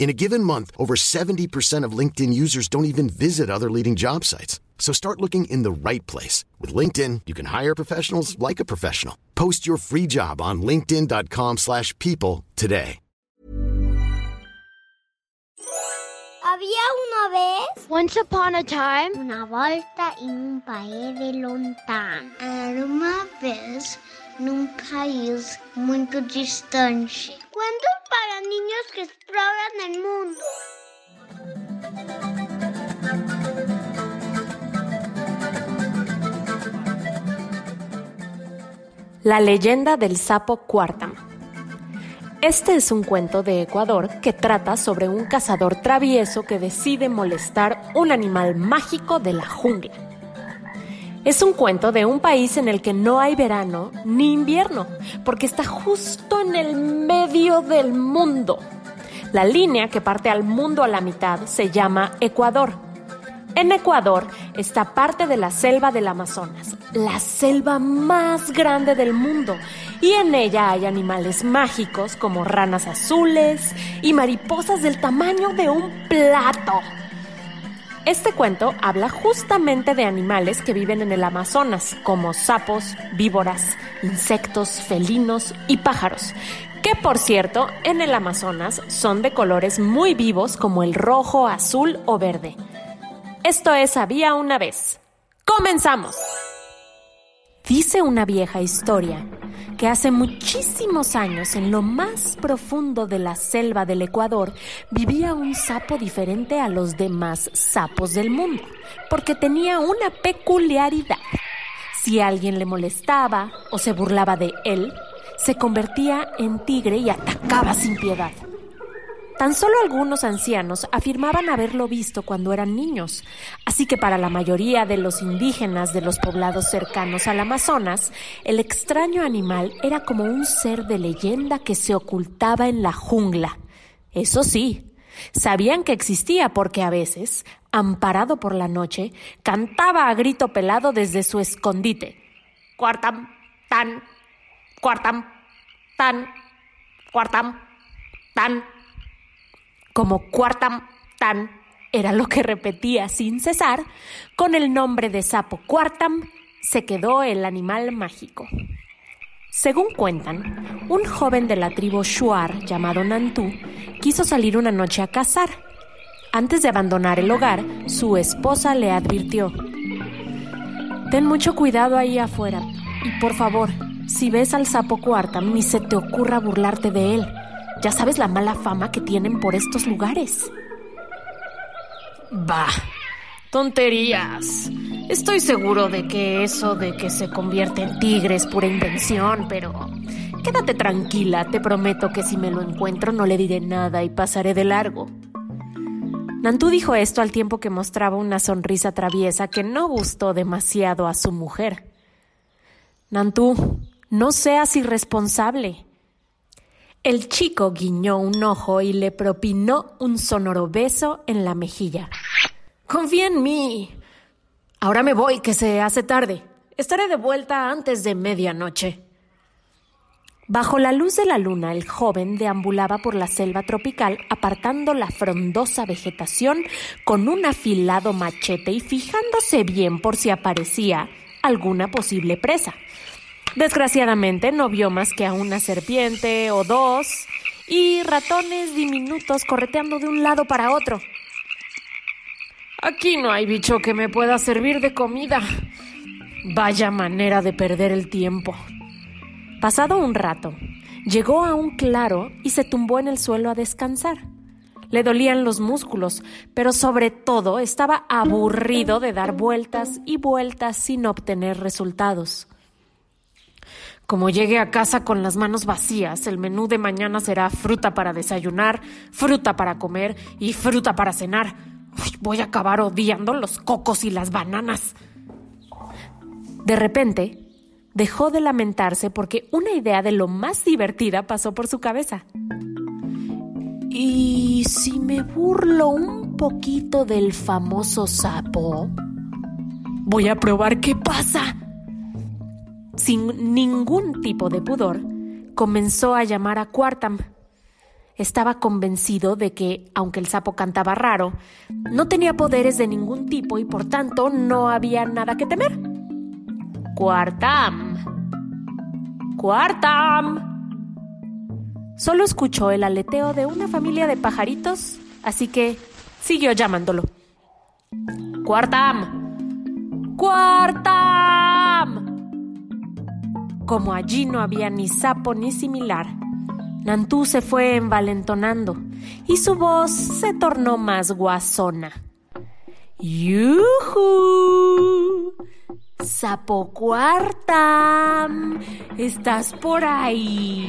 In a given month, over 70% of LinkedIn users don't even visit other leading job sites. So start looking in the right place. With LinkedIn, you can hire professionals like a professional. Post your free job on linkedin.com slash people today. Había una vez Once upon a time, una volta en un país de lontano. Era uma vez num país muito distante. Niños que exploran el mundo. La leyenda del sapo Cuartam. Este es un cuento de Ecuador que trata sobre un cazador travieso que decide molestar un animal mágico de la jungla. Es un cuento de un país en el que no hay verano ni invierno, porque está justo en el del mundo. La línea que parte al mundo a la mitad se llama Ecuador. En Ecuador está parte de la selva del Amazonas, la selva más grande del mundo, y en ella hay animales mágicos como ranas azules y mariposas del tamaño de un plato. Este cuento habla justamente de animales que viven en el Amazonas, como sapos, víboras, insectos, felinos y pájaros, que por cierto en el Amazonas son de colores muy vivos como el rojo, azul o verde. Esto es Había una vez. ¡Comenzamos! Dice una vieja historia que hace muchísimos años en lo más profundo de la selva del Ecuador vivía un sapo diferente a los demás sapos del mundo, porque tenía una peculiaridad. Si alguien le molestaba o se burlaba de él, se convertía en tigre y atacaba sin piedad. Tan solo algunos ancianos afirmaban haberlo visto cuando eran niños, así que para la mayoría de los indígenas de los poblados cercanos al Amazonas, el extraño animal era como un ser de leyenda que se ocultaba en la jungla. Eso sí, sabían que existía porque a veces, amparado por la noche, cantaba a grito pelado desde su escondite. Cuartam, tan, cuartam, tan, cuartam, tan como Cuartam Tan era lo que repetía sin cesar, con el nombre de sapo Cuartam se quedó el animal mágico. Según cuentan, un joven de la tribu Shuar llamado Nantú quiso salir una noche a cazar. Antes de abandonar el hogar, su esposa le advirtió: Ten mucho cuidado ahí afuera y por favor, si ves al sapo Cuartam, ni se te ocurra burlarte de él. Ya sabes la mala fama que tienen por estos lugares. Bah, tonterías. Estoy seguro de que eso de que se convierte en tigre es pura invención, pero quédate tranquila, te prometo que si me lo encuentro no le diré nada y pasaré de largo. Nantú dijo esto al tiempo que mostraba una sonrisa traviesa que no gustó demasiado a su mujer. Nantú, no seas irresponsable. El chico guiñó un ojo y le propinó un sonoro beso en la mejilla. Confía en mí. Ahora me voy, que se hace tarde. Estaré de vuelta antes de medianoche. Bajo la luz de la luna, el joven deambulaba por la selva tropical, apartando la frondosa vegetación con un afilado machete y fijándose bien por si aparecía alguna posible presa. Desgraciadamente no vio más que a una serpiente o dos y ratones diminutos correteando de un lado para otro. Aquí no hay bicho que me pueda servir de comida. Vaya manera de perder el tiempo. Pasado un rato, llegó a un claro y se tumbó en el suelo a descansar. Le dolían los músculos, pero sobre todo estaba aburrido de dar vueltas y vueltas sin obtener resultados. Como llegue a casa con las manos vacías, el menú de mañana será fruta para desayunar, fruta para comer y fruta para cenar. Uy, voy a acabar odiando los cocos y las bananas. De repente, dejó de lamentarse porque una idea de lo más divertida pasó por su cabeza. ¿Y si me burlo un poquito del famoso sapo? Voy a probar qué pasa. Sin ningún tipo de pudor, comenzó a llamar a Quartam. Estaba convencido de que, aunque el sapo cantaba raro, no tenía poderes de ningún tipo y por tanto no había nada que temer. Quartam. Quartam. Solo escuchó el aleteo de una familia de pajaritos, así que siguió llamándolo. Quartam. Quartam. Como allí no había ni sapo ni similar, Nantú se fue envalentonando y su voz se tornó más guasona. ¡Yuhu! Sapo Cuartam, ¿estás por ahí?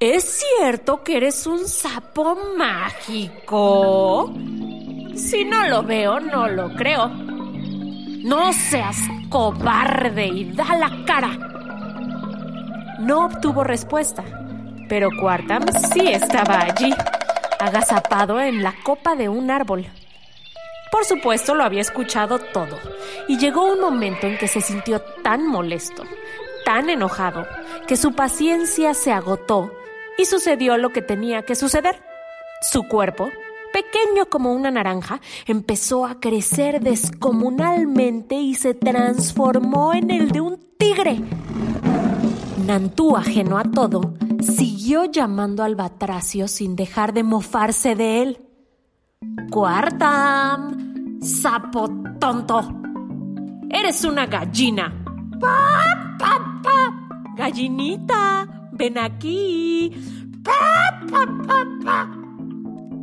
¿Es cierto que eres un sapo mágico? Si no lo veo, no lo creo. No seas cobarde y da la cara. No obtuvo respuesta, pero Quartam sí estaba allí, agazapado en la copa de un árbol. Por supuesto lo había escuchado todo, y llegó un momento en que se sintió tan molesto, tan enojado, que su paciencia se agotó y sucedió lo que tenía que suceder. Su cuerpo, pequeño como una naranja, empezó a crecer descomunalmente y se transformó en el de un tigre. Nantú, ajeno a todo, siguió llamando al batracio sin dejar de mofarse de él. ¡Cuartam! ¡Sapo tonto! ¡Eres una gallina! ¡Pa, pa, pa! ¡Gallinita! ¡Ven aquí! ¡Pa, pa, pa, pa!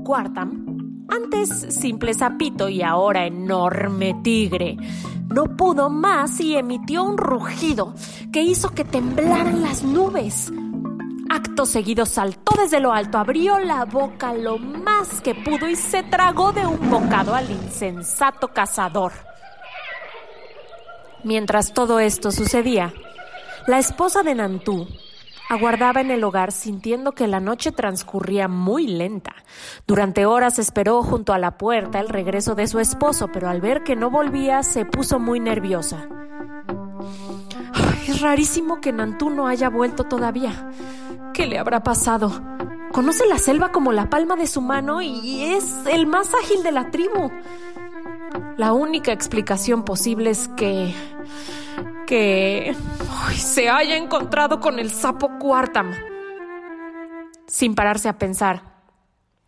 Quartam, antes simple sapito y ahora enorme tigre, no pudo más y emitió un rugido que hizo que temblaran las nubes. Acto seguido saltó desde lo alto, abrió la boca lo más que pudo y se tragó de un bocado al insensato cazador. Mientras todo esto sucedía, la esposa de Nantú aguardaba en el hogar sintiendo que la noche transcurría muy lenta. Durante horas esperó junto a la puerta el regreso de su esposo, pero al ver que no volvía se puso muy nerviosa. es rarísimo que Nantú no haya vuelto todavía. ¿Qué le habrá pasado? Conoce la selva como la palma de su mano y es el más ágil de la tribu. La única explicación posible es que... que... se haya encontrado con el sapo Cuartam. Sin pararse a pensar,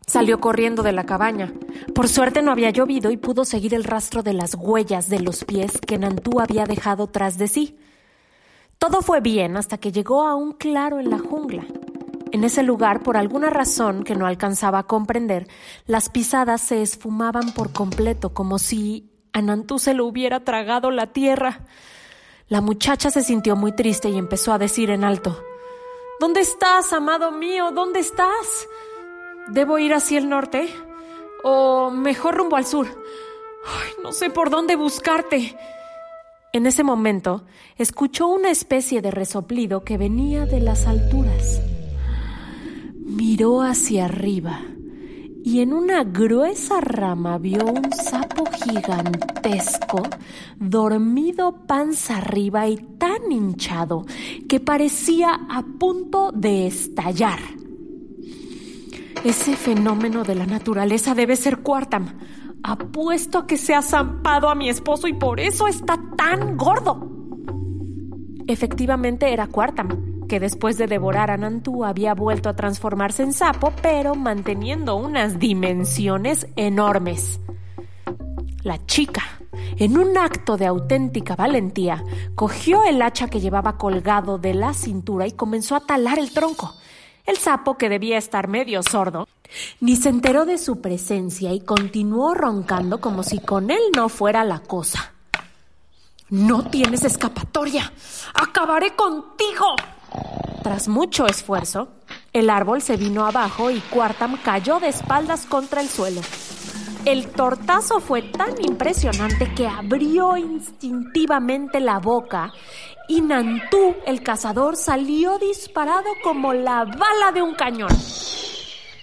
salió corriendo de la cabaña. Por suerte no había llovido y pudo seguir el rastro de las huellas de los pies que Nantú había dejado tras de sí. Todo fue bien hasta que llegó a un claro en la jungla. En ese lugar, por alguna razón que no alcanzaba a comprender, las pisadas se esfumaban por completo, como si a Nantú se lo hubiera tragado la tierra. La muchacha se sintió muy triste y empezó a decir en alto, ¿Dónde estás, amado mío? ¿Dónde estás? ¿Debo ir hacia el norte? ¿O mejor rumbo al sur? no sé por dónde buscarte. En ese momento, escuchó una especie de resoplido que venía de las alturas. Miró hacia arriba y en una gruesa rama vio un sapo gigantesco, dormido panza arriba y tan hinchado que parecía a punto de estallar. Ese fenómeno de la naturaleza debe ser Quartam, Apuesto a que se ha zampado a mi esposo y por eso está tan gordo. Efectivamente era Quartam, que después de devorar a Nantú había vuelto a transformarse en sapo, pero manteniendo unas dimensiones enormes. La chica, en un acto de auténtica valentía, cogió el hacha que llevaba colgado de la cintura y comenzó a talar el tronco. El sapo, que debía estar medio sordo, ni se enteró de su presencia y continuó roncando como si con él no fuera la cosa. No tienes escapatoria. Acabaré contigo. Tras mucho esfuerzo, el árbol se vino abajo y Quartam cayó de espaldas contra el suelo. El tortazo fue tan impresionante que abrió instintivamente la boca y Nantú, el cazador, salió disparado como la bala de un cañón.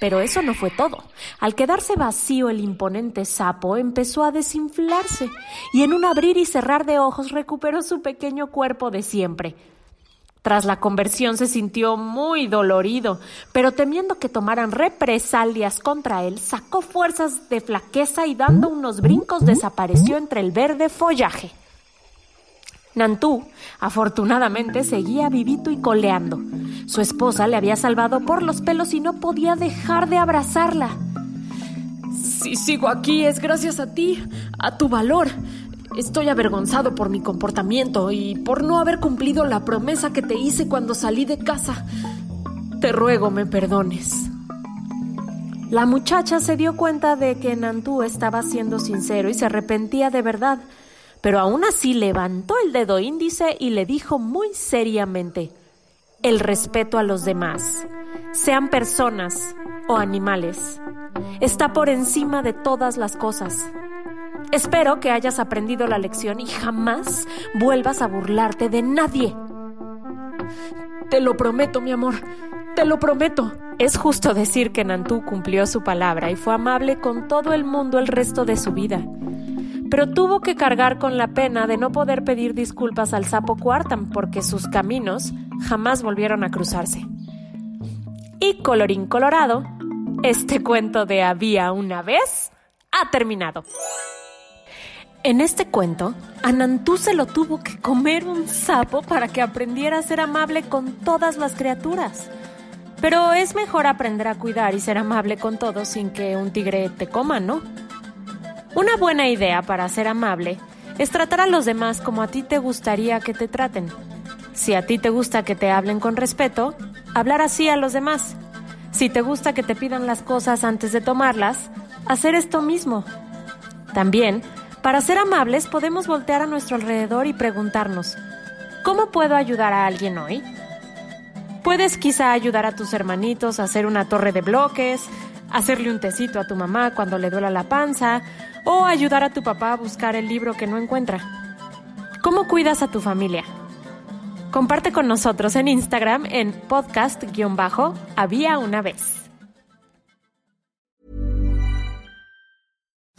Pero eso no fue todo. Al quedarse vacío el imponente sapo empezó a desinflarse y en un abrir y cerrar de ojos recuperó su pequeño cuerpo de siempre. Tras la conversión se sintió muy dolorido, pero temiendo que tomaran represalias contra él, sacó fuerzas de flaqueza y dando unos brincos desapareció entre el verde follaje. Nantú, afortunadamente, seguía vivito y coleando. Su esposa le había salvado por los pelos y no podía dejar de abrazarla. Si sigo aquí es gracias a ti, a tu valor. Estoy avergonzado por mi comportamiento y por no haber cumplido la promesa que te hice cuando salí de casa. Te ruego me perdones. La muchacha se dio cuenta de que Nantú estaba siendo sincero y se arrepentía de verdad pero aún así levantó el dedo índice y le dijo muy seriamente, el respeto a los demás, sean personas o animales, está por encima de todas las cosas. Espero que hayas aprendido la lección y jamás vuelvas a burlarte de nadie. Te lo prometo, mi amor, te lo prometo. Es justo decir que Nantú cumplió su palabra y fue amable con todo el mundo el resto de su vida pero tuvo que cargar con la pena de no poder pedir disculpas al sapo Cuartam porque sus caminos jamás volvieron a cruzarse. Y colorín colorado, este cuento de había una vez ha terminado. En este cuento, Anantú se lo tuvo que comer un sapo para que aprendiera a ser amable con todas las criaturas. Pero es mejor aprender a cuidar y ser amable con todos sin que un tigre te coma, ¿no? Una buena idea para ser amable es tratar a los demás como a ti te gustaría que te traten. Si a ti te gusta que te hablen con respeto, hablar así a los demás. Si te gusta que te pidan las cosas antes de tomarlas, hacer esto mismo. También, para ser amables podemos voltear a nuestro alrededor y preguntarnos, ¿cómo puedo ayudar a alguien hoy? Puedes quizá ayudar a tus hermanitos a hacer una torre de bloques, hacerle un tecito a tu mamá cuando le duela la panza o ayudar a tu papá a buscar el libro que no encuentra. ¿Cómo cuidas a tu familia? Comparte con nosotros en Instagram en podcast-había una vez.